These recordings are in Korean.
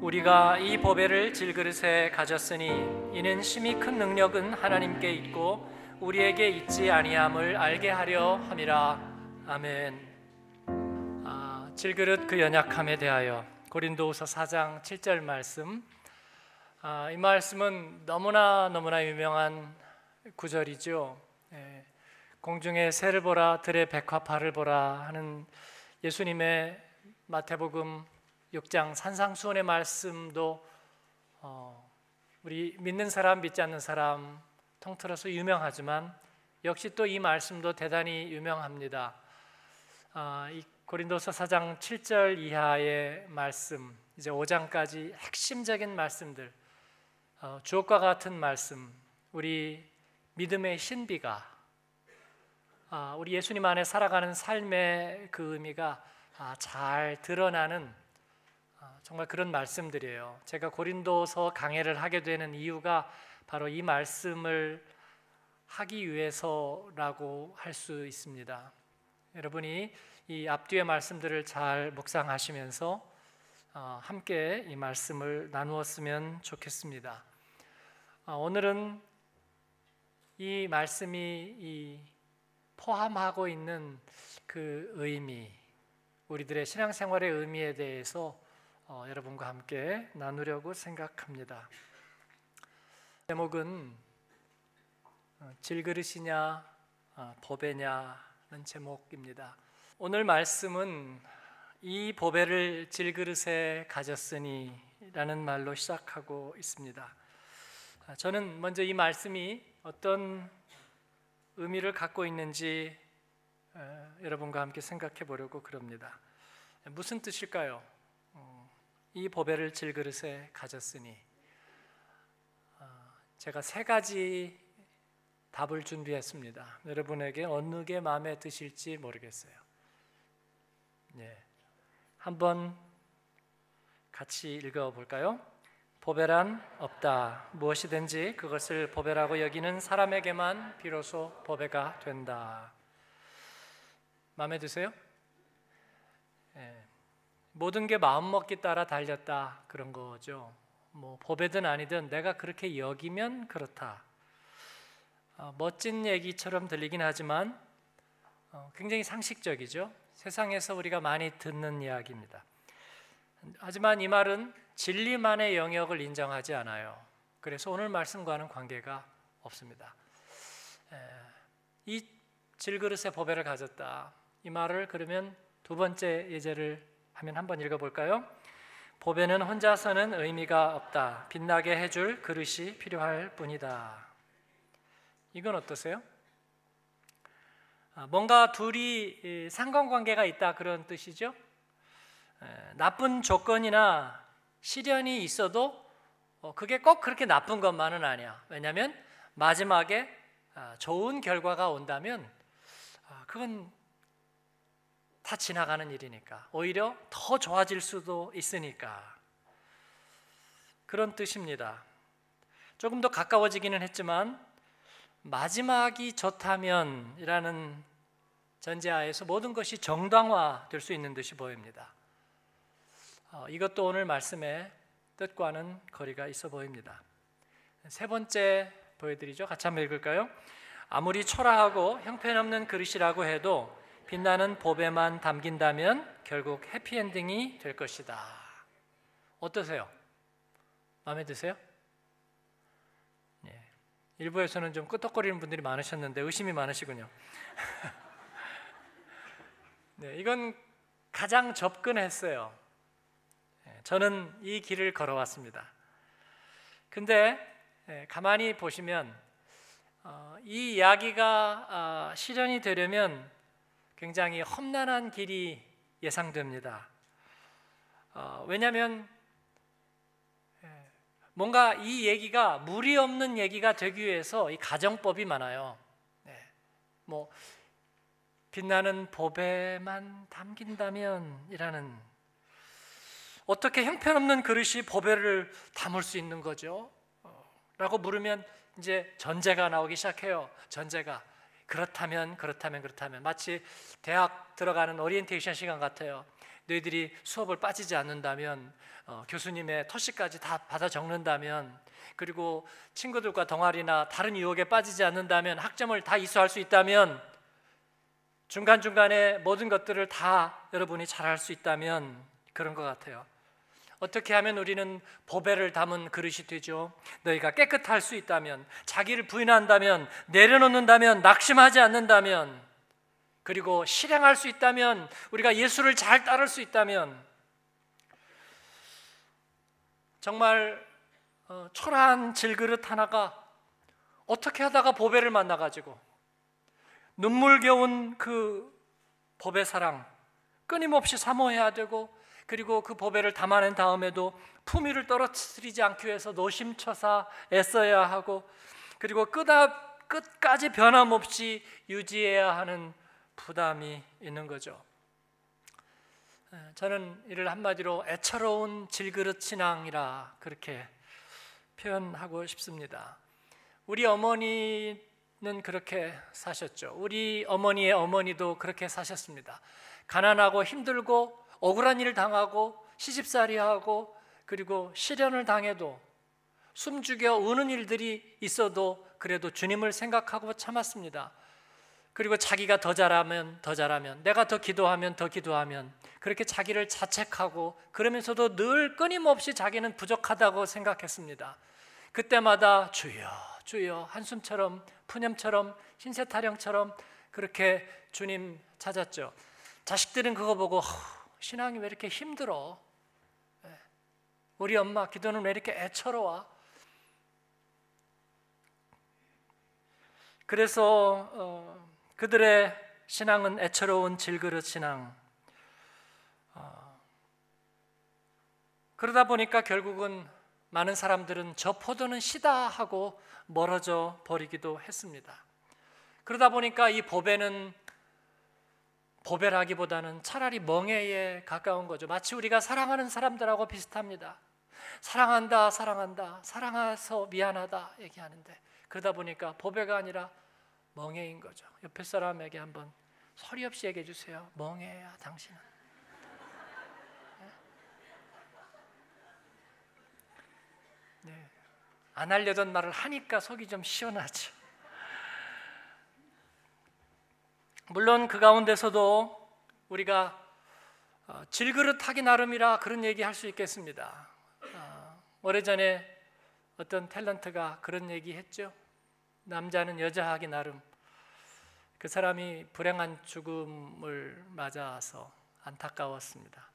우리가 이 보배를 질그릇에 가졌으니 이는 심히 큰 능력은 하나님께 있고 우리에게 있지 아니함을 알게 하려 함이라 아멘. 아, 질그릇 그 연약함에 대하여 고린도후서 4장 7절 말씀. 아, 이 말씀은 너무나 너무나 유명한 구절이죠. 예, 공중의 새를 보라 들의 백화파를 보라 하는 예수님의 마태복음 6장 산상수훈의 말씀도 어, 우리 믿는 사람 믿지 않는 사람 통틀어서 유명하지만 역시 또 이 말씀도 대단히 유명합니다. 아, 이 고린도서 4장 7절 이하의 말씀 이제 5장까지 핵심적인 말씀들 어, 주옥과 같은 말씀 우리 믿음의 신비가 아, 우리 예수님 안에 살아가는 삶의 그 의미가 아, 잘 드러나는 아, 정말 그런 말씀들이에요. 제가 고린도서 강해를 하게 되는 이유가 바로 이 말씀을 하기 위해서라고 할 수 있습니다. 여러분이 이 앞뒤의 말씀들을 잘 묵상하시면서 어, 함께 이 말씀을 나누었으면 좋겠습니다. 어, 오늘은 이 말씀이 이 포함하고 있는 그 의미, 우리들의 신앙생활의 의미에 대해서 어, 여러분과 함께 나누려고 생각합니다. 제목은 어, 질그릇이냐 어, 보배냐는 제목입니다. 오늘 말씀은 이 보배를 질그릇에 가졌으니라는 말로 시작하고 있습니다. 아, 저는 먼저 이 말씀이 어떤 의미를 갖고 있는지 어, 여러분과 함께 생각해 보려고 그럽니다. 무슨 뜻일까요? 이 보배를 질그릇에 가졌으니 제가 세 가지 답을 준비했습니다. 여러분에게 어느 게 마음에 드실지 모르겠어요. 네. 한번 같이 읽어 볼까요? 보배란 없다. 무엇이든지 그것을 보배라고 여기는 사람에게만 비로소 보배가 된다. 마음에 드세요? 네. 모든 게 마음 먹기 따라 달렸다 그런 거죠. 뭐 보배든 아니든 내가 그렇게 여기면 그렇다. 어, 멋진 얘기처럼 들리긴 하지만 어, 굉장히 상식적이죠. 세상에서 우리가 많이 듣는 이야기입니다. 하지만 이 말은 진리만의 영역을 인정하지 않아요. 그래서 오늘 말씀과는 관계가 없습니다. 에, 이 질그릇의 보배를 가졌다. 이 말을 그러면 두 번째 예제를 하면 한번 읽어볼까요? 보배는 혼자서는 의미가 없다. 빛나게 해줄 그릇이 필요할 뿐이다. 이건 어떠세요? 아, 뭔가 둘이 상관관계가 있다 그런 뜻이죠. 나쁜 조건이나 시련이 있어도 어, 그게 꼭 그렇게 나쁜 것만은 아니야. 왜냐하면 마지막에 아, 좋은 결과가 온다면 아, 그건 다 지나가는 일이니까 오히려 더 좋아질 수도 있으니까 그런 뜻입니다. 조금 더 가까워지기는 했지만 마지막이 좋다면이라는 전제하에서 모든 것이 정당화 될 수 있는 듯이 보입니다. 어, 이것도 오늘 말씀의 뜻과는 거리가 있어 보입니다. 세 번째 보여드리죠. 같이 한번 읽을까요? 아무리 초라하고 형편없는 그릇이라고 해도 빛나는 보배만 담긴다면 결국 해피엔딩이 될 것이다. 어떠세요? 마음에 드세요? 네. 일부에서는 좀 끄덕거리는 분들이 많으셨는데 의심이 많으시군요. 네, 이건 가장 접근했어요. 네, 저는 이 길을 걸어왔습니다. 근데 네, 가만히 보시면 어, 이 이야기가 어, 실현이 되려면 굉장히 험난한 길이 예상됩니다. 어, 왜냐하면 예, 뭔가 이 얘기가 무리 없는 얘기가 되기 위해서 이 가정법이 많아요. 네. 뭐 빛나는 보배만 담긴다면이라는 어떻게 형편없는 그릇이 보배를 담을 수 있는 거죠? 어, 라고 물으면 이제 전제가 나오기 시작해요. 전제가 그렇다면 그렇다면 그렇다면 마치 대학 들어가는 오리엔테이션 시간 같아요. 너희들이 수업을 빠지지 않는다면 어, 교수님의 토시까지 다 받아 적는다면 그리고 친구들과 동아리나 다른 유혹에 빠지지 않는다면 학점을 다 이수할 수 있다면 중간중간에 모든 것들을 다 여러분이 잘할 수 있다면 그런 것 같아요. 어떻게 하면 우리는 보배를 담은 그릇이 되죠? 너희가 깨끗할 수 있다면, 자기를 부인한다면, 내려놓는다면, 낙심하지 않는다면, 그리고 실행할 수 있다면, 우리가 예수를 잘 따를 수 있다면, 정말 어, 초라한 질그릇 하나가 어떻게 하다가 보배를 만나가지고 눈물겨운 그 법의 사랑 끊임없이 사모해야 되고 그리고 그 보배를 담아낸 다음에도 품위를 떨어뜨리지 않기 위해서 노심초사 애써야 하고 그리고 끝아, 끝까지 변함없이 유지해야 하는 부담이 있는 거죠. 저는 이를 한마디로 애처로운 질그릇 신앙이라 그렇게 표현하고 싶습니다. 우리 어머니 는 그렇게 사셨죠. 우리 어머니의 어머니도 그렇게 사셨습니다. 가난하고 힘들고 억울한 일을 당하고 시집살이하고 그리고 시련을 당해도 숨죽여 우는 일들이 있어도 그래도 주님을 생각하고 참았습니다. 그리고 자기가 더 잘하면 더 잘하면 내가 더 기도하면 더 기도하면 그렇게 자기를 자책하고 그러면서도 늘 끊임없이 자기는 부족하다고 생각했습니다. 그때마다 주여 주여 한숨처럼 푸념처럼 흰새 타령처럼 그렇게 주님 찾았죠. 자식들은 그거 보고 신앙이 왜 이렇게 힘들어? 예. 우리 엄마 기도는 왜 이렇게 애처로워? 그래서 어, 그들의 신앙은 애처로운 질그릇 신앙. 어, 그러다 보니까 결국은 많은 사람들은 저 포도는 시다 하고 멀어져 버리기도 했습니다. 그러다 보니까 이 보배는 보배라기보다는 차라리 멍해에 가까운 거죠. 마치 우리가 사랑하는 사람들하고 비슷합니다. 사랑한다, 사랑한다, 사랑해서 미안하다 얘기하는데 그러다 보니까 보배가 아니라 멍해인 거죠. 옆에 사람에게 한번 소리 없이 얘기해 주세요. 멍해야 당신은. 네. 안 하려던 말을 하니까 속이 좀 시원하죠. 물론 그 가운데서도 우리가 어, 질그릇하기 나름이라 그런 얘기 할 수 있겠습니다. 어, 오래전에 어떤 탤런트가 그런 얘기 했죠. 남자는 여자하기 나름. 그 사람이 불행한 죽음을 맞아서 안타까웠습니다.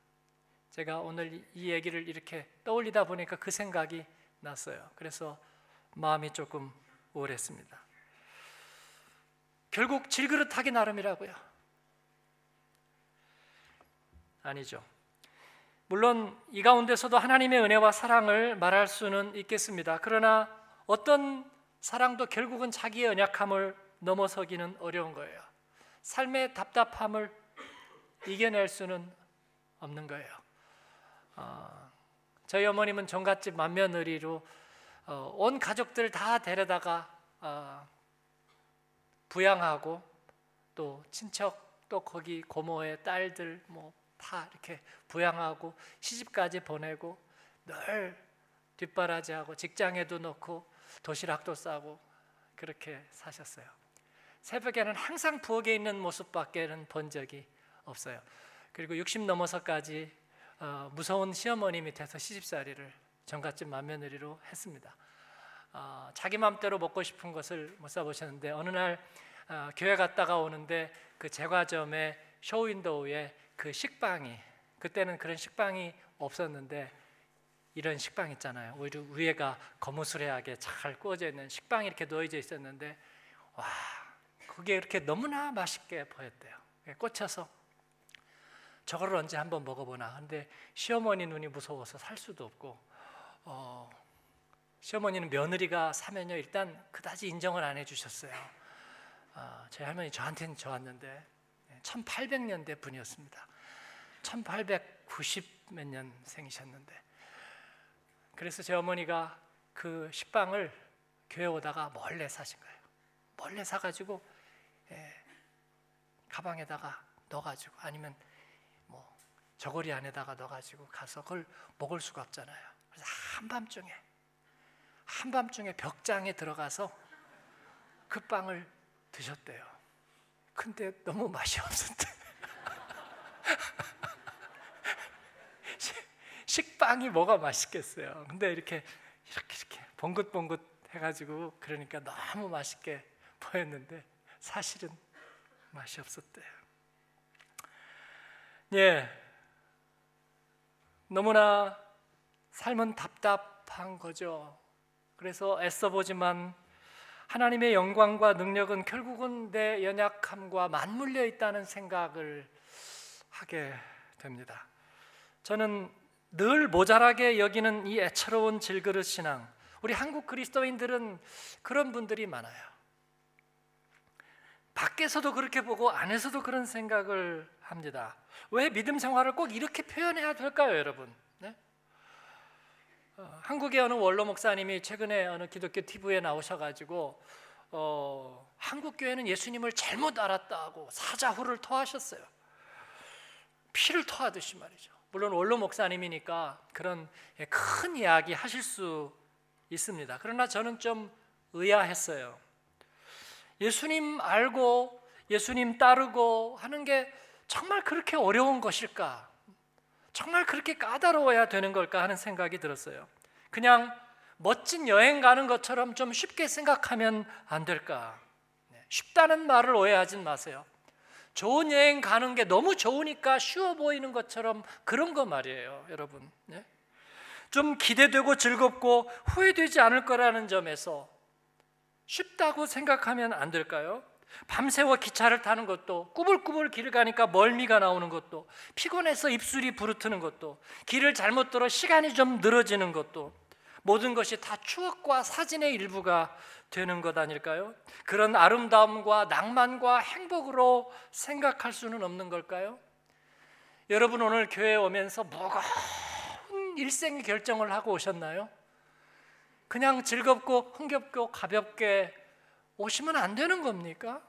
제가 오늘 이 얘기를 이렇게 떠올리다 보니까 그 생각이 났어요. 그래서 마음이 조금 우울했습니다. 결국 질그릇하기 나름이라고요. 아니죠. 물론 이 가운데서도 하나님의 은혜와 사랑을 말할 수는 있겠습니다. 그러나 어떤 사랑도 결국은 자기의 연약함을 넘어서기는 어려운 거예요. 삶의 답답함을 이겨낼 수는 없는 거예요. 어, 저희 어머님은 종갓집 맏며느리로 어, 온 가족들 다 데려다가 어, 부양하고 또 친척 또 거기 고모의 딸들 뭐 다 이렇게 부양하고 시집까지 보내고 늘 뒷바라지하고 직장에도 넣고 도시락도 싸고 그렇게 사셨어요. 새벽에는 항상 부엌에 있는 모습밖에는 본 적이 없어요. 그리고 60 넘어서까지 어, 무서운 시어머니 밑에서 시집살이를 정갓집 맏며느리로 했습니다. 어, 자기 마음대로 먹고 싶은 것을 못 사보셨는데 어느 날 어, 교회 갔다가 오는데 그 제과점에 쇼윈도우에 그 식빵이 그때는 그런 식빵이 없었는데 이런 식빵 있잖아요. 위에가 거무스레하게 잘 구워져 있는 식빵이 이렇게 놓여져 있었는데 와 그게 이렇게 너무나 맛있게 보였대요. 꽂혀서 저거를 언제 한번 먹어보나. 근데 시어머니 눈이 무서워서 살 수도 없고, 어, 시어머니는 며느리가 사면요 일단 그다지 인정을 안 해주셨어요. 어, 저희 할머니 저한테는 좋았는데 1800년대 분이었습니다. 1890 몇 년 생이셨는데 그래서 제 어머니가 그 식빵을 교회 오다가 몰래 사신 거예요. 몰래 사가지고 예, 가방에다가 넣어가지고 아니면 저고리 안에다가 넣어가지고 가서 그걸 먹을 수가 없잖아요. 그래서 한밤중에 한밤중에 벽장에 들어가서 그 빵을 드셨대요. 근데 너무 맛이 없었대. 식빵이 뭐가 맛있겠어요. 근데 이렇게 이렇게 이렇게 봉긋봉긋 해가지고 그러니까 너무 맛있게 보였는데 사실은 맛이 없었대요. 예, 너무나 삶은 답답한 거죠. 그래서 애써보지만 하나님의 영광과 능력은 결국은 내 연약함과 맞물려 있다는 생각을 하게 됩니다. 저는 늘 모자라게 여기는 이 애처로운 질그릇 신앙, 우리 한국 그리스도인들은 그런 분들이 많아요. 밖에서도 그렇게 보고 안에서도 그런 생각을 합니다. 왜 믿음 생활을 꼭 이렇게 표현해야 될까요, 여러분? 네? 어, 한국의 어느 원로 목사님이 최근에 어느 기독교 TV에 나오셔가지고 어, 한국 교회는 예수님을 잘못 알았다고 사자후를 토하셨어요. 피를 토하듯이 말이죠. 물론 원로 목사님이니까 그런 큰 이야기 하실 수 있습니다. 그러나 저는 좀 의아했어요. 예수님 알고 예수님 따르고 하는 게 정말 그렇게 어려운 것일까? 정말 그렇게 까다로워야 되는 걸까 하는 생각이 들었어요. 그냥 멋진 여행 가는 것처럼 좀 쉽게 생각하면 안 될까? 네, 쉽다는 말을 오해하지 마세요. 좋은 여행 가는 게 너무 좋으니까 쉬워 보이는 것처럼 그런 거 말이에요, 여러분. 네? 좀 기대되고 즐겁고 후회되지 않을 거라는 점에서 쉽다고 생각하면 안 될까요? 밤새워 기차를 타는 것도 꾸불꾸불 길을 가니까 멀미가 나오는 것도 피곤해서 입술이 부르트는 것도 길을 잘못 들어 시간이 좀 늘어지는 것도 모든 것이 다 추억과 사진의 일부가 되는 것 아닐까요? 그런 아름다움과 낭만과 행복으로 생각할 수는 없는 걸까요? 여러분 오늘 교회에 오면서 무거운 일생의 결정을 하고 오셨나요? 그냥 즐겁고 흥겹고 가볍게 오시면 안 되는 겁니까?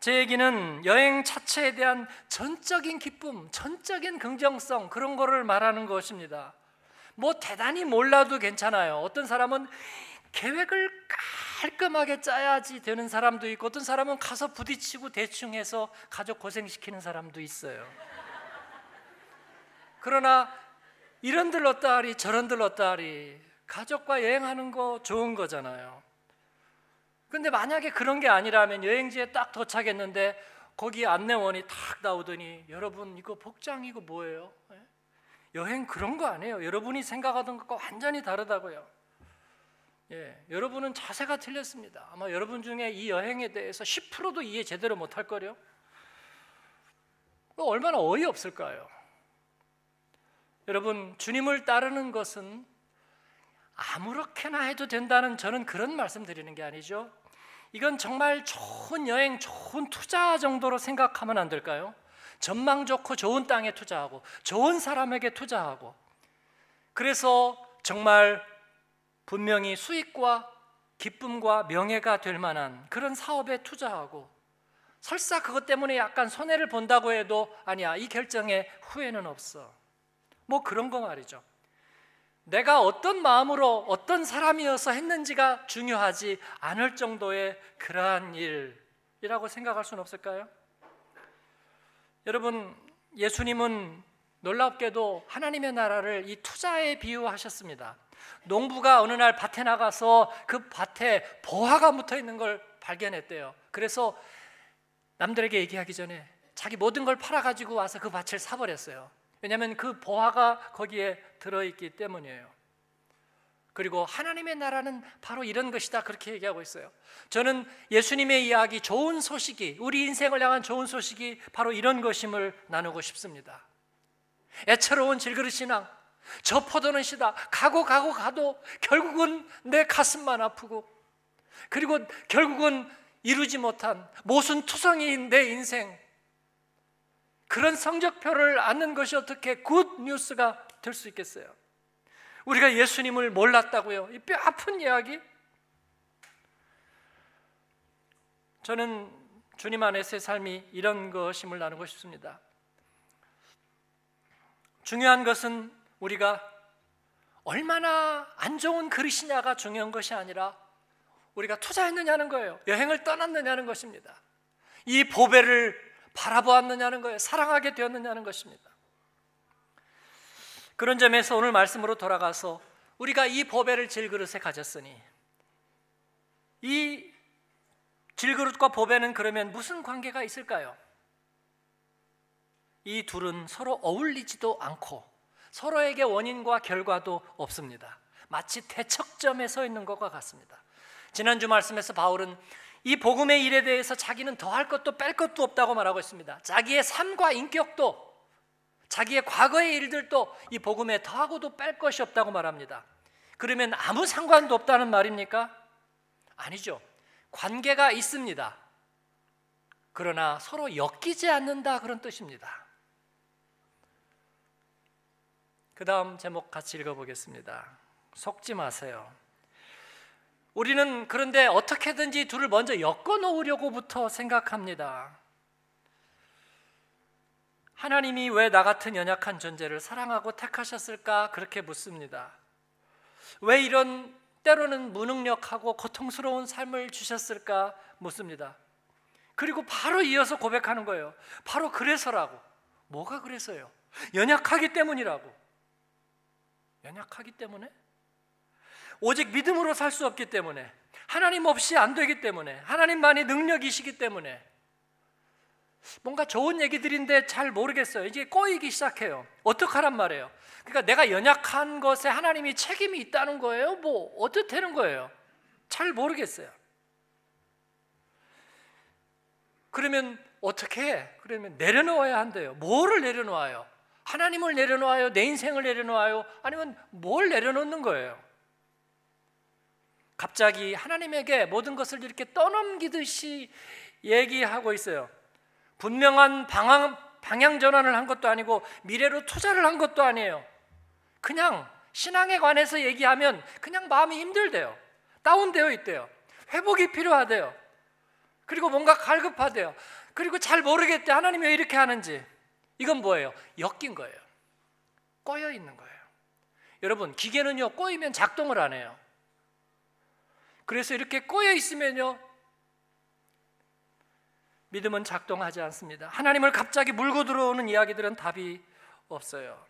제 얘기는 여행 자체에 대한 전적인 기쁨, 전적인 긍정성 그런 거를 말하는 것입니다. 뭐 대단히 몰라도 괜찮아요. 어떤 사람은 계획을 깔끔하게 짜야지 되는 사람도 있고 어떤 사람은 가서 부딪히고 대충 해서 가족 고생시키는 사람도 있어요. 그러나 이런 들렀다리 저런 들렀다리 가족과 여행하는 거 좋은 거잖아요. 근데 만약에 그런 게 아니라면 여행지에 딱 도착했는데 거기 안내원이 탁 나오더니 여러분 이거 복장 이거 뭐예요? 예? 여행 그런 거 아니에요. 여러분이 생각하던 것과 완전히 다르다고요. 예, 여러분은 자세가 틀렸습니다. 아마 여러분 중에 이 여행에 대해서 10%도 이해 제대로 못할 거요. 얼마나 어이없을까요? 여러분, 주님을 따르는 것은 아무렇게나 해도 된다는 저는 그런 말씀 드리는 게 아니죠. 이건 정말 좋은 여행, 좋은 투자 정도로 생각하면 안 될까요? 전망 좋고 좋은 땅에 투자하고 좋은 사람에게 투자하고 그래서 정말 분명히 수익과 기쁨과 명예가 될 만한 그런 사업에 투자하고 설사 그것 때문에 약간 손해를 본다고 해도 아니야 이 결정에 후회는 없어 뭐 그런 거 말이죠 내가 어떤 마음으로 어떤 사람이어서 했는지가 중요하지 않을 정도의 그러한 일이라고 생각할 수는 없을까요? 여러분 예수님은 놀랍게도 하나님의 나라를 이 투자에 비유하셨습니다. 농부가 어느 날 밭에 나가서 그 밭에 보화가 묻어 있는 걸 발견했대요. 그래서 남들에게 얘기하기 전에 자기 모든 걸 팔아 가지고 와서 그 밭을 사버렸어요. 왜냐하면 그 보화가 거기에 들어있기 때문이에요. 그리고 하나님의 나라는 바로 이런 것이다 그렇게 얘기하고 있어요. 저는 예수님의 이야기 좋은 소식이 우리 인생을 향한 좋은 소식이 바로 이런 것임을 나누고 싶습니다. 애처로운 질그릇 신앙 저 포도는 시다 가고 가고 가도 결국은 내 가슴만 아프고 그리고 결국은 이루지 못한 모순 투성이인 내 인생 그런 성적표를 안는 것이 어떻게 good news가 될 수 있겠어요? 우리가 예수님을 몰랐다고요? 이 뼈 아픈 이야기? 저는 주님 안에서의 삶이 이런 것임을 나누고 싶습니다. 중요한 것은 우리가 얼마나 안 좋은 그릇이냐가 중요한 것이 아니라 우리가 투자했느냐는 거예요. 여행을 떠났느냐는 것입니다. 이 보배를 바라보았느냐는 거예요. 사랑하게 되었느냐는 것입니다. 그런 점에서 오늘 말씀으로 돌아가서 우리가 이 보배를 질그릇에 가졌으니 이 질그릇과 보배는 그러면 무슨 관계가 있을까요? 이 둘은 서로 어울리지도 않고 서로에게 원인과 결과도 없습니다. 마치 대척점에 서 있는 것과 같습니다. 지난주 말씀에서 바울은 이 복음의 일에 대해서 자기는 더할 것도 뺄 것도 없다고 말하고 있습니다. 자기의 삶과 인격도 자기의 과거의 일들도 이 복음에 더하고도 뺄 것이 없다고 말합니다. 그러면 아무 상관도 없다는 말입니까? 아니죠. 관계가 있습니다. 그러나 서로 엮이지 않는다 그런 뜻입니다. 그 다음 제목 같이 읽어보겠습니다. 속지 마세요. 우리는 그런데 어떻게든지 둘을 먼저 엮어 놓으려고부터 생각합니다. 하나님이 왜 나 같은 연약한 존재를 사랑하고 택하셨을까? 그렇게 묻습니다. 왜 이런 때로는 무능력하고 고통스러운 삶을 주셨을까? 묻습니다. 그리고 바로 이어서 고백하는 거예요. 바로 그래서라고. 뭐가 그래서요? 연약하기 때문이라고. 연약하기 때문에? 오직 믿음으로 살 수 없기 때문에. 하나님 없이 안 되기 때문에. 하나님만이 능력이시기 때문에. 뭔가 좋은 얘기들인데 잘 모르겠어요. 이제 꼬이기 시작해요. 어떡하란 말이에요. 그러니까 내가 연약한 것에 하나님이 책임이 있다는 거예요? 뭐 어떻다는 거예요? 잘 모르겠어요. 그러면 어떻게 해? 그러면 내려놓아야 한대요. 뭐를 내려놓아요? 하나님을 내려놓아요? 내 인생을 내려놓아요? 아니면 뭘 내려놓는 거예요? 갑자기 하나님에게 모든 것을 이렇게 떠넘기듯이 얘기하고 있어요. 분명한 방향, 방향 전환을 한 것도 아니고 미래로 투자를 한 것도 아니에요. 그냥 신앙에 관해서 얘기하면 그냥 마음이 힘들대요. 다운되어 있대요. 회복이 필요하대요. 그리고 뭔가 갈급하대요. 그리고 잘 모르겠대. 하나님이 왜 이렇게 하는지. 이건 뭐예요? 엮인 거예요. 꼬여 있는 거예요. 여러분, 기계는요, 꼬이면 작동을 안 해요. 그래서 이렇게 꼬여 있으면요, 믿음은 작동하지 않습니다. 하나님을 갑자기 물고 들어오는 이야기들은 답이 없어요.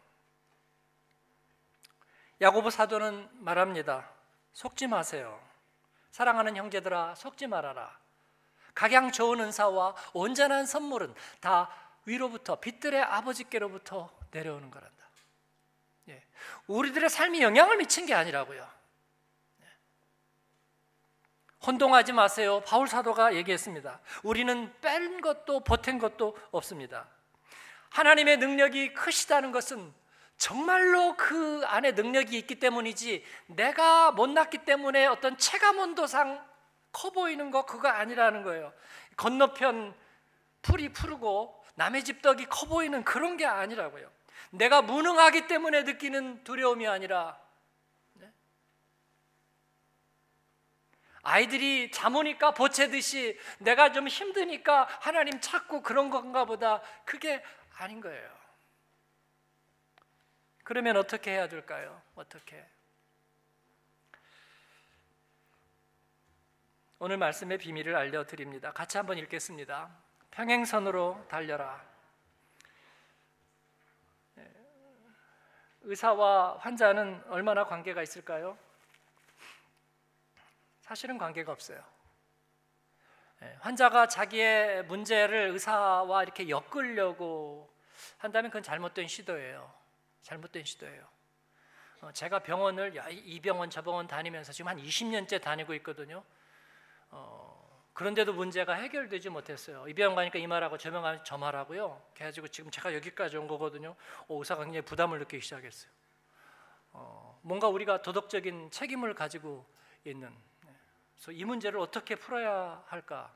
야고보 사도는 말합니다. 속지 마세요. 사랑하는 형제들아, 속지 말아라. 각양 좋은 은사와 온전한 선물은 다 위로부터 빛들의 아버지께로부터 내려오는 거란다. 예. 우리들의 삶이 영향을 미친 게 아니라고요. 혼동하지 마세요. 바울 사도가 얘기했습니다. 우리는 뺀 것도 보탠 것도 없습니다. 하나님의 능력이 크시다는 것은 정말로 그 안에 능력이 있기 때문이지 내가 못났기 때문에 어떤 체감온도상 커 보이는 거 그거 아니라는 거예요. 건너편 풀이 푸르고 남의 집 떡이 커 보이는 그런 게 아니라고요. 내가 무능하기 때문에 느끼는 두려움이 아니라 아이들이 잠오니까 보채듯이 내가 좀 힘드니까 하나님 찾고 그런 건가 보다 그게 아닌 거예요. 그러면 어떻게 해야 될까요? 어떻게? 오늘 말씀의 비밀을 알려드립니다. 같이 한번 읽겠습니다. 평행선으로 달려라. 네. 의사와 환자는 얼마나 관계가 있을까요? 사실은 관계가 없어요. 예, 환자가 자기의 문제를 의사와 이렇게 엮으려고 한다면 그건 잘못된 시도예요. 잘못된 시도예요. 어, 제가 병원을 이 병원 저 병원 다니면서 지금 한 20년째 다니고 있거든요. 어, 그런데도 문제가 해결되지 못했어요. 이 병원 가니까 이 말하고 저 병원 가니까 저 말하고요. 그래가지고 지금 제가 여기까지 온 거거든요. 오, 의사가 굉장히 부담을 느끼기 시작했어요. 어, 뭔가 우리가 도덕적인 책임을 가지고 있는 그래서 이 문제를 어떻게 풀어야 할까?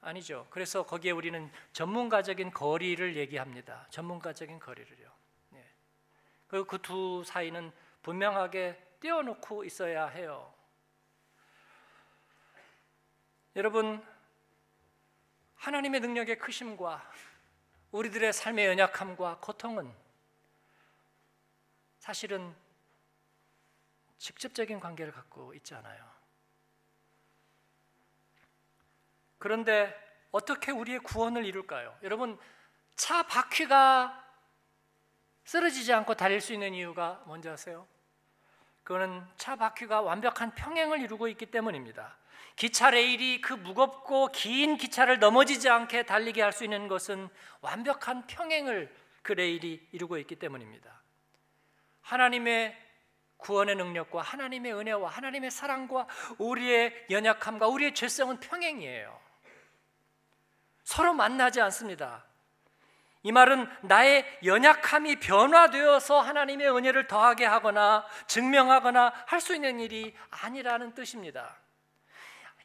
아니죠. 그래서 거기에 우리는 전문가적인 거리를 얘기합니다. 전문가적인 거리를요. 네. 그두 그 사이는 분명하게 떼어놓고 있어야 해요. 여러분, 하나님의 능력의 크심과 우리들의 삶의 연약함과 고통은 사실은 직접적인 관계를 갖고 있지 않아요. 그런데 어떻게 우리의 구원을 이룰까요? 여러분, 차 바퀴가 쓰러지지 않고 달릴 수 있는 이유가 뭔지 아세요? 그거는 차 바퀴가 완벽한 평행을 이루고 있기 때문입니다. 기차 레일이 그 무겁고 긴 기차를 넘어지지 않게 달리게 할 수 있는 것은 완벽한 평행을 그 레일이 이루고 있기 때문입니다. 하나님의 구원의 능력과 하나님의 은혜와 하나님의 사랑과 우리의 연약함과 우리의 죄성은 평행이에요. 서로 만나지 않습니다. 이 말은 나의 연약함이 변화되어서 하나님의 은혜를 더하게 하거나 증명하거나 할 수 있는 일이 아니라는 뜻입니다.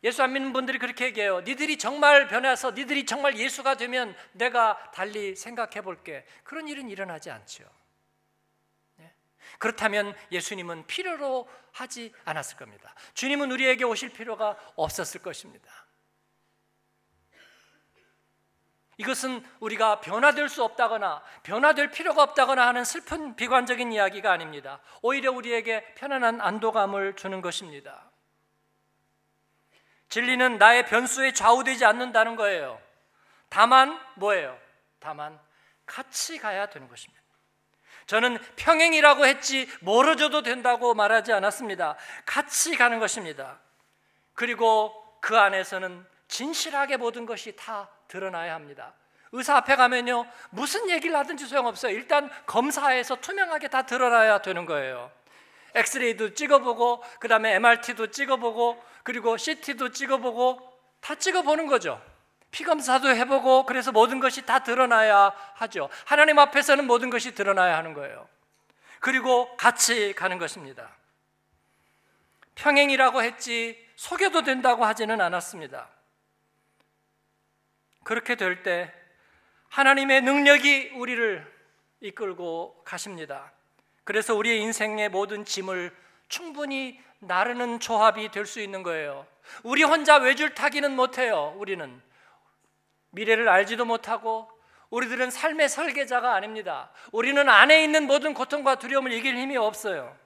예수 안 믿는 분들이 그렇게 얘기해요. 니들이 정말 변해서 니들이 정말 예수가 되면 내가 달리 생각해 볼게. 그런 일은 일어나지 않죠. 네? 그렇다면 예수님은 필요로 하지 않았을 겁니다. 주님은 우리에게 오실 필요가 없었을 것입니다. 이것은 우리가 변화될 수 없다거나 변화될 필요가 없다거나 하는 슬픈 비관적인 이야기가 아닙니다. 오히려 우리에게 편안한 안도감을 주는 것입니다. 진리는 나의 변수에 좌우되지 않는다는 거예요. 다만 뭐예요? 다만 같이 가야 되는 것입니다. 저는 평행이라고 했지 멀어져도 된다고 말하지 않았습니다. 같이 가는 것입니다. 그리고 그 안에서는 진실하게 모든 것이 다 드러나야 합니다. 의사 앞에 가면요 무슨 얘기를 하든지 소용없어요. 일단 검사해서 투명하게 다 드러나야 되는 거예요. 엑스레이도 찍어보고 그 다음에 MRT도 찍어보고 그리고 CT도 찍어보고 다 찍어보는 거죠. 피 검사도 해보고 그래서 모든 것이 다 드러나야 하죠. 하나님 앞에서는 모든 것이 드러나야 하는 거예요. 그리고 같이 가는 것입니다. 평행이라고 했지 속여도 된다고 하지는 않았습니다. 그렇게 될 때 하나님의 능력이 우리를 이끌고 가십니다. 그래서 우리의 인생의 모든 짐을 충분히 나르는 조합이 될 수 있는 거예요. 우리 혼자 외줄 타기는 못해요. 우리는 미래를 알지도 못하고 우리들은 삶의 설계자가 아닙니다. 우리는 안에 있는 모든 고통과 두려움을 이길 힘이 없어요.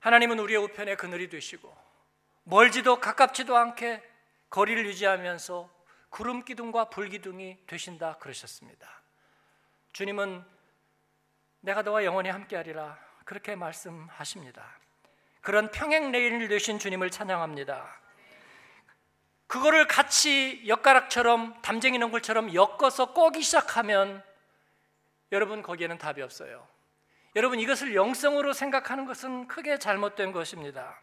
하나님은 우리의 우편에 그늘이 되시고 멀지도 가깝지도 않게 거리를 유지하면서 구름 기둥과 불 기둥이 되신다 그러셨습니다. 주님은 내가 너와 영원히 함께하리라 그렇게 말씀하십니다. 그런 평행 레인을 되신 주님을 찬양합니다. 그거를 같이 엿가락처럼 담쟁이 농굴처럼 엮어서 꼬기 시작하면 여러분 거기에는 답이 없어요. 여러분 이것을 영성으로 생각하는 것은 크게 잘못된 것입니다.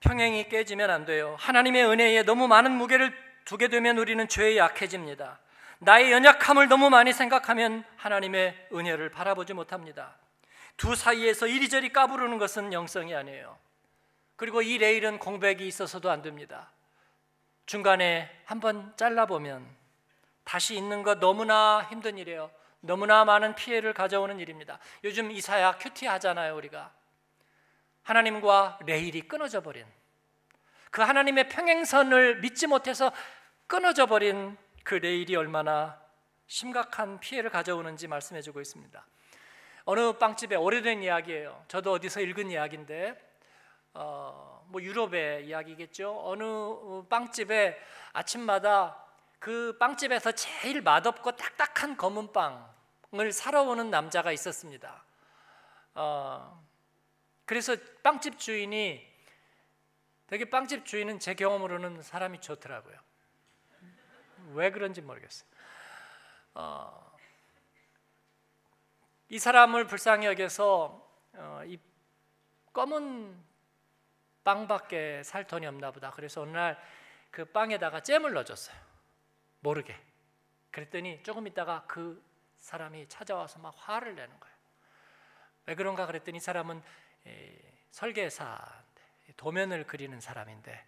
평행이 깨지면 안 돼요. 하나님의 은혜에 너무 많은 무게를 두게 되면 우리는 죄에 약해집니다. 나의 연약함을 너무 많이 생각하면 하나님의 은혜를 바라보지 못합니다. 두 사이에서 이리저리 까부르는 것은 영성이 아니에요. 그리고 이 레일은 공백이 있어서도 안 됩니다. 중간에 한번 잘라보면 다시 있는 것 너무나 힘든 일이에요. 너무나 많은 피해를 가져오는 일입니다. 요즘 이사야 큐티 하잖아요, 우리가. 하나님과 레일이 끊어져 버린 그 하나님의 평행선을 믿지 못해서 끊어져 버린 그 레일이 얼마나 심각한 피해를 가져오는지 말씀해 주고 있습니다. 어느 빵집에 오래된 이야기예요. 저도 어디서 읽은 이야기인데 어, 뭐 유럽의 이야기겠죠. 어느 빵집에 아침마다 그 빵집에서 제일 맛없고 딱딱한 검은 빵을 사러 오는 남자가 있었습니다. 어, 그래서 빵집 주인이 되게 빵집 주인은 제 경험으로는 사람이 좋더라고요. 왜 그런지 모르겠어요. 어, 이 사람을 불쌍히 여겨서 어, 이 검은 빵밖에 살 돈이 없나 보다. 그래서 어느 날 그 빵에다가 잼을 넣어줬어요. 모르게. 그랬더니 조금 있다가 그 사람이 찾아와서 막 화를 내는 거예요. 왜 그런가 그랬더니 이 사람은 설계사 도면을 그리는 사람인데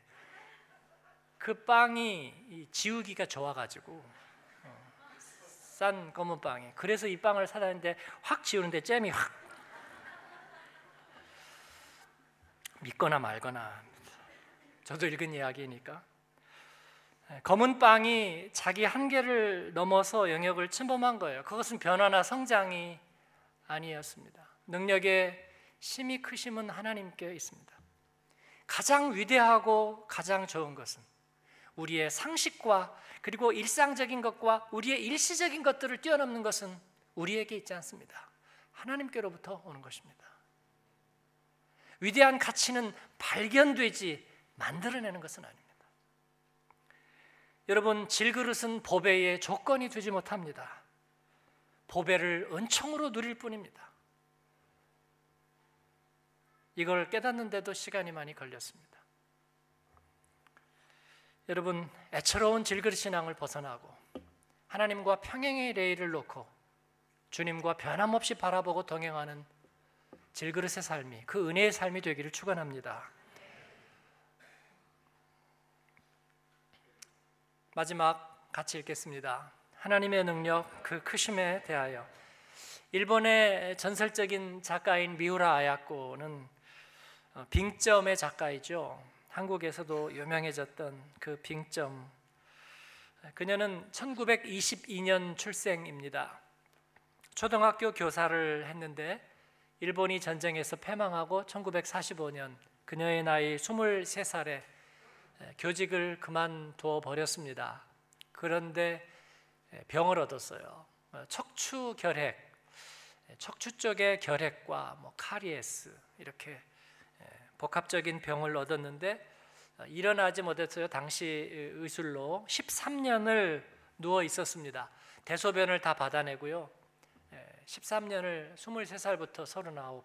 그 빵이 지우기가 좋아가지고 어, 싼 검은 빵이 그래서 이 빵을 사다는데 확 지우는데 잼이 확 믿거나 말거나 저도 읽은 이야기니까 검은 빵이 자기 한계를 넘어서 영역을 침범한 거예요. 그것은 변화나 성장이 아니었습니다. 능력의 심히 크심은 하나님께 있습니다. 가장 위대하고 가장 좋은 것은 우리의 상식과 그리고 일상적인 것과 우리의 일시적인 것들을 뛰어넘는 것은 우리에게 있지 않습니다. 하나님께로부터 오는 것입니다. 위대한 가치는 발견되지 만들어내는 것은 아닙니다. 여러분 질그릇은 보배의 조건이 되지 못합니다. 보배를 은총으로 누릴 뿐입니다. 이걸 깨닫는데도 시간이 많이 걸렸습니다. 여러분 애처로운 질그릇 신앙을 벗어나고 하나님과 평행의 레일을 놓고 주님과 변함없이 바라보고 동행하는 질그릇의 삶이 그 은혜의 삶이 되기를 축원합니다. 마지막 같이 읽겠습니다. 하나님의 능력 그 크심에 대하여 일본의 전설적인 작가인 미우라 아야코는 어, 빙점의 작가이죠. 한국에서도 유명해졌던 그 빙점. 그녀는 1922년 출생입니다. 초등학교 교사를 했는데 일본이 전쟁에서 패망하고 1945년 그녀의 나이 23살에 교직을 그만두어 버렸습니다. 그런데 병을 얻었어요. 어, 척추 결핵, 척추 쪽의 결핵과 뭐 카리에스 이렇게 복합적인 병을 얻었는데 어, 일어나지 못했어요. 당시 의술로 13년을 누워 있었습니다. 대소변을 다 받아내고요. 13년을 23살부터 39,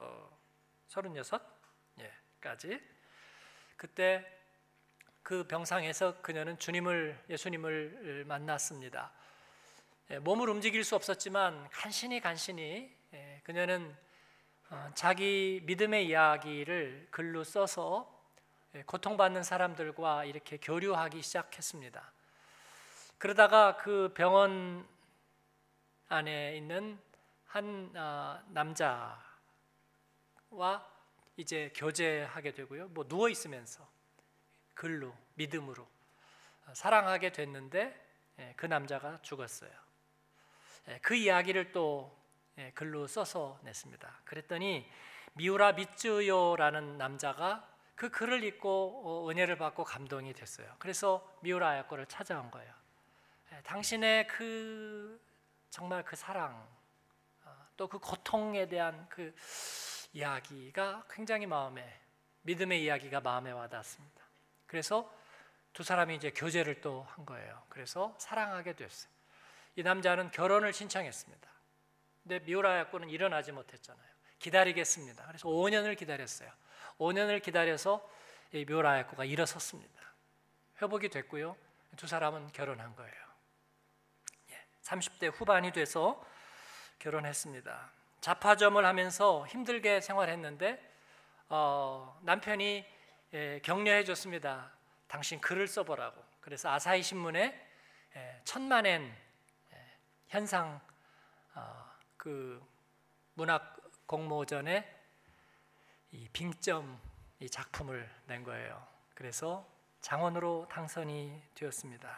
어, 36까지 그때 그 병상에서 그녀는 주님을 예수님을 만났습니다. 예, 몸을 움직일 수 없었지만 간신히 간신히 예, 그녀는 어, 자기 믿음의 이야기를 글로 써서 예, 고통받는 사람들과 이렇게 교류하기 시작했습니다. 그러다가 그 병원 안에 있는 한 어, 남자와 이제 교제하게 되고요. 뭐 누워 있으면서 글로 믿음으로 어, 사랑하게 됐는데 예, 그 남자가 죽었어요. 예, 그 이야기를 또 예, 글로 써서 냈습니다. 그랬더니 미우라 미쯔요라는 남자가 그 글을 읽고 어, 은혜를 받고 감동이 됐어요. 그래서 미우라 아야코를 찾아온 거예요. 당신의 그 정말 그 사랑 어, 또그 고통에 대한 그 이야기가 굉장히 마음에 믿음의 이야기가 마음에 와닿습니다. 그래서 두 사람이 이제 교제를 또 한 거예요. 그래서 사랑하게 됐어요. 이 남자는 결혼을 신청했습니다. 근데 미우라 야코는 일어나지 못했잖아요. 기다리겠습니다. 그래서 5년을 기다렸어요. 5년을 기다려서 이 미우라 야코가 일어섰습니다. 회복이 됐고요. 두 사람은 결혼한 거예요. 30대 후반이 돼서 결혼했습니다. 자파점을 하면서 힘들게 생활했는데 어, 남편이 예, 격려해 줬습니다. 당신 글을 써보라고. 그래서 아사히 신문에 예, 천만엔 예, 현상 어, 그 문학 공모전에 이 빙점 이 작품을 낸 거예요. 그래서 장원으로 당선이 되었습니다.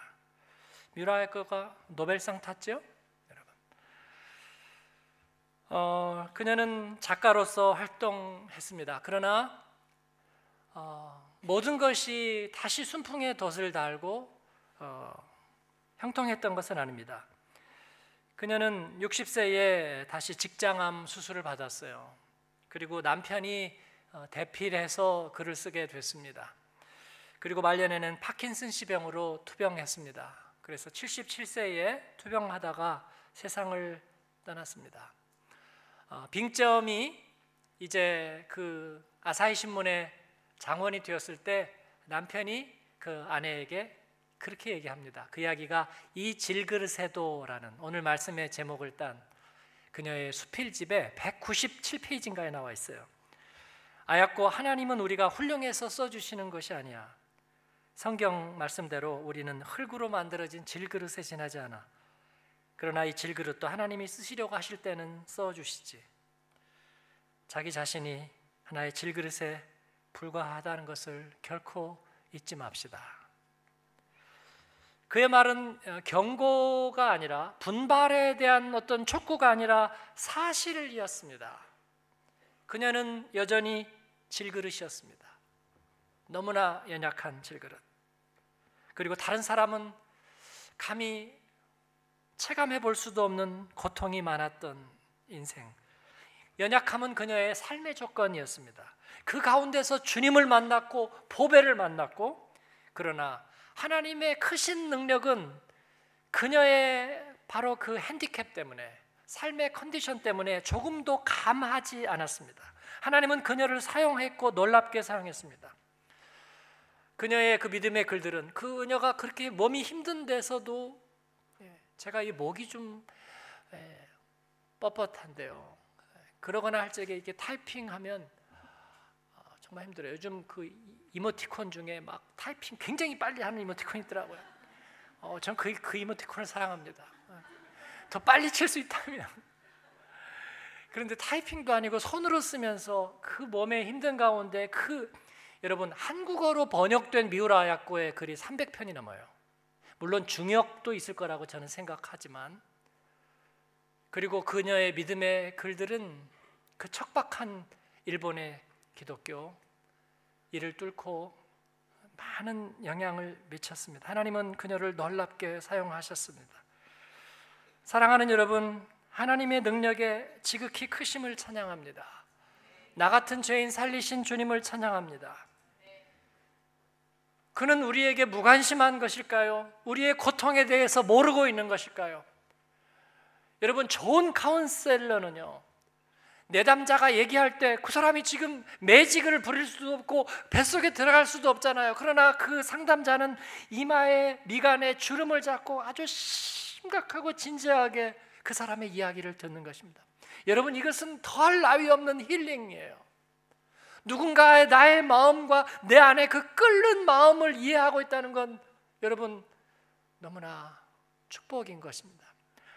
뮤라이커가 노벨상 탔죠. 어, 그녀는 작가로서 활동했습니다. 그러나 어, 모든 것이 다시 순풍의 덫을 달고 어, 형통했던 것은 아닙니다. 그녀는 60세에 다시 직장암 수술을 받았어요. 그리고 남편이 어, 대필해서 글을 쓰게 됐습니다. 그리고 말년에는 파킨슨씨 병으로 투병했습니다. 그래서 77세에 투병하다가 세상을 떠났습니다. 어, 빙점이 이제 그 아사히 신문의 장원이 되었을 때 남편이 그 아내에게 그렇게 얘기합니다. 그 이야기가 이 질그릇에도라는 오늘 말씀의 제목을 딴 그녀의 수필집에 197페이지인가에 나와 있어요. 아약고 하나님은 우리가 훌륭해서 써주시는 것이 아니야. 성경 말씀대로 우리는 흙으로 만들어진 질그릇에 지나지 않아. 그러나 이 질그릇도 하나님이 쓰시려고 하실 때는 써 주시지. 자기 자신이 하나의 질그릇에 불과하다는 것을 결코 잊지 맙시다. 그의 말은 어, 경고가 아니라 분발에 대한 어떤 촉구가 아니라 사실을 이었습니다. 그녀는 여전히 질그릇이었습니다. 너무나 연약한 질그릇. 그리고 다른 사람은 감히 체감해 볼 수도 없는 고통이 많았던 인생. 연약함은 그녀의 삶의 조건이었습니다. 그 가운데서 주님을 만났고 보배를 만났고 그러나 하나님의 크신 능력은 그녀의 바로 그 핸디캡 때문에 삶의 컨디션 때문에 조금도 감하지 않았습니다. 하나님은 그녀를 사용했고 놀랍게 사용했습니다. 그녀의 그 믿음의 글들은 그녀가 그렇게 몸이 힘든 데서도 예, 제가 이 목이 좀 예, 뻣뻣한데요. 그러거나 할 적에 이렇게 타이핑하면 어, 정말 힘들어요. 요즘 그 이모티콘 중에 막 타이핑 굉장히 빨리 하는 이모티콘이 있더라고요. 어, 전그 그 이모티콘을 사랑합니다. 더 빨리 칠 수 있다면. 그런데 타이핑도 아니고 손으로 쓰면서 그 몸에 힘든 가운데 그 여러분 한국어로 번역된 미우라 야코의 글이 300편이 넘어요. 물론 중역도 있을 거라고 저는 생각하지만 그리고 그녀의 믿음의 글들은 그 척박한 일본의 기독교 이를 뚫고 많은 영향을 미쳤습니다. 하나님은 그녀를 놀랍게 사용하셨습니다. 사랑하는 여러분, 하나님의 능력에 지극히 크심을 찬양합니다. 나 같은 죄인 살리신 주님을 찬양합니다. 그는 우리에게 무관심한 것일까요? 우리의 고통에 대해서 모르고 있는 것일까요? 여러분, 좋은 카운셀러는요, 내담자가 얘기할 때 그 사람이 지금 매직을 부릴 수도 없고 뱃속에 들어갈 수도 없잖아요. 그러나 그 상담자는 이마에 미간에 주름을 잡고 아주 심각하고 진지하게 그 사람의 이야기를 듣는 것입니다. 여러분 이것은 덜 나위 없는 힐링이에요. 누군가의 나의 마음과 내 안에 그 끓는 마음을 이해하고 있다는 건 여러분 너무나 축복인 것입니다.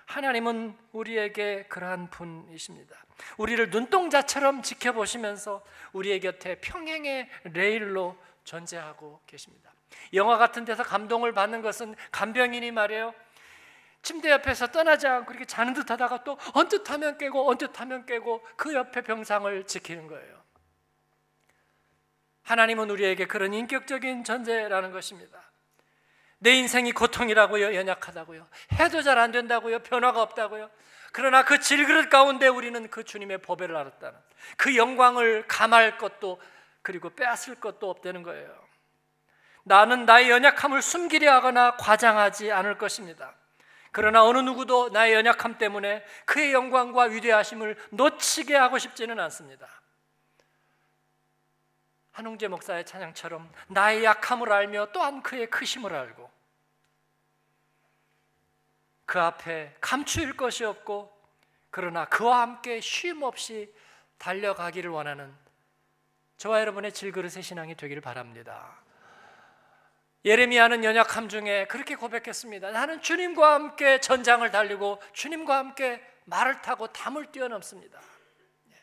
하나님은 우리에게 그러한 분이십니다. 우리를 눈동자처럼 지켜보시면서 우리의 곁에 평행의 레일로 존재하고 계십니다. 영화 같은 데서 감동을 받는 것은 간병인이 말이에요. 침대 옆에서 떠나지 않고 이렇게 자는 듯 하다가 또 언뜻 하면 깨고 언뜻 하면 깨고 그 옆에 병상을 지키는 거예요. 하나님은 우리에게 그런 인격적인 존재라는 것입니다. 내 인생이 고통이라고요, 연약하다고요, 해도 잘 안 된다고요, 변화가 없다고요. 그러나 그 질그릇 가운데 우리는 그 주님의 보배를 알았다는 그 영광을 감할 것도 그리고 빼앗을 것도 없다는 거예요. 나는 나의 연약함을 숨기려 하거나 과장하지 않을 것입니다. 그러나 어느 누구도 나의 연약함 때문에 그의 영광과 위대하심을 놓치게 하고 싶지는 않습니다. 한웅재 목사의 찬양처럼 나의 약함을 알며 또한 그의 크심을 알고 그 앞에 감추일 것이 없고 그러나 그와 함께 쉼 없이 달려가기를 원하는 저와 여러분의 질그릇의 신앙이 되기를 바랍니다. 예레미야는 연약함 중에 그렇게 고백했습니다. 나는 주님과 함께 전장을 달리고 주님과 함께 말을 타고 담을 뛰어넘습니다. 예.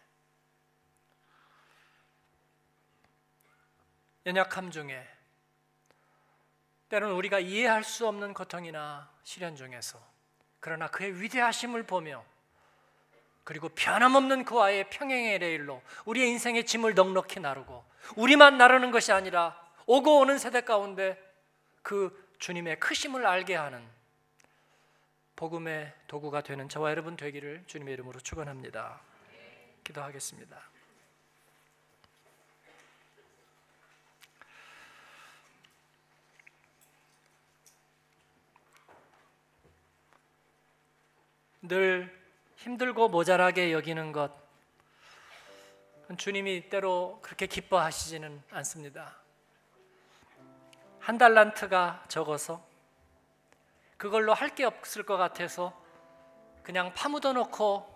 연약함 중에 때로는 우리가 이해할 수 없는 고통이나 시련 중에서 그러나 그의 위대하심을 보며 그리고 변함없는 그와의 평행의 레일로 우리의 인생의 짐을 넉넉히 나르고 우리만 나르는 것이 아니라 오고 오는 세대 가운데 그 주님의 크심을 알게 하는 복음의 도구가 되는 저와 여러분 되기를 주님의 이름으로 축원합니다. 기도하겠습니다. 늘 힘들고 모자라게 여기는 것 주님이 때로 그렇게 기뻐하시지는 않습니다. 한 달란트가 적어서 그걸로 할 게 없을 것 같아서 그냥 파묻어 놓고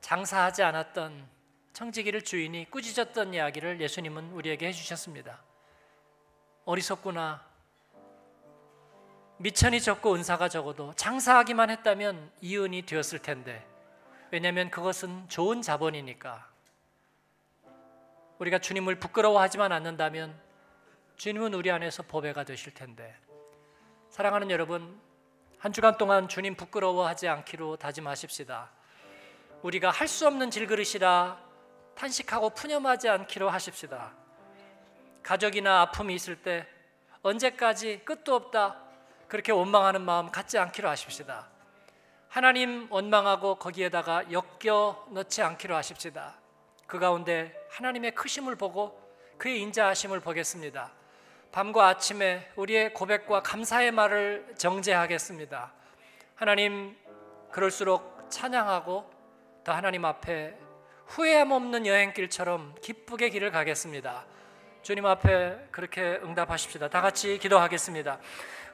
장사하지 않았던 청지기를 주인이 꾸짖었던 이야기를 예수님은 우리에게 해주셨습니다. 어리석구나. 미천이 적고 은사가 적어도 장사하기만 했다면 이은이 되었을 텐데 왜냐하면 그것은 좋은 자본이니까 우리가 주님을 부끄러워하지만 않는다면 주님은 우리 안에서 보배가 되실 텐데 사랑하는 여러분, 한 주간 동안 주님 부끄러워하지 않기로 다짐하십시다. 우리가 할 수 없는 질그릇이라 탄식하고 푸념하지 않기로 하십시다. 가족이나 아픔이 있을 때 언제까지 끝도 없다 그렇게 원망하는 마음 갖지 않기로 하십시다. 하나님 원망하고 거기에다가 엮여 넣지 않기로 하십시다. 그 가운데 하나님의 크심을 보고 그의 인자하심을 보겠습니다. 밤과 아침에 우리의 고백과 감사의 말을 정제하겠습니다. 하나님 그럴수록 찬양하고 더 하나님 앞에 후회함 없는 여행길처럼 기쁘게 길을 가겠습니다. 주님 앞에 그렇게 응답하십시다. 다 같이 기도하겠습니다.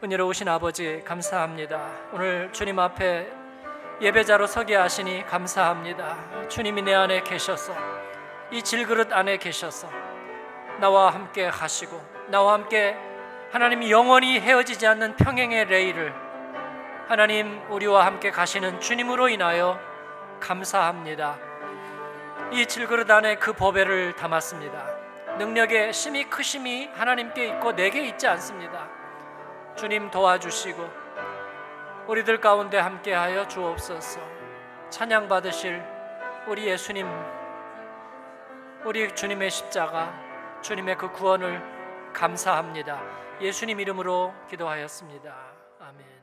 은혜로우신 아버지 감사합니다. 오늘 주님 앞에 예배자로 서게 하시니 감사합니다. 주님이 내 안에 계셔서 이 질그릇 안에 계셔서 나와 함께 하시고 나와 함께 하나님이 영원히 헤어지지 않는 평행의 레일을 하나님 우리와 함께 가시는 주님으로 인하여 감사합니다. 이 질그릇 안에 그 보배를 담았습니다. 능력의 심이 크심이 하나님께 있고 내게 있지 않습니다. 주님 도와주시고 우리들 가운데 함께하여 주옵소서. 찬양 받으실 우리 예수님, 우리 주님의 십자가, 주님의 그 구원을 감사합니다. 예수님 이름으로 기도하였습니다. 아멘.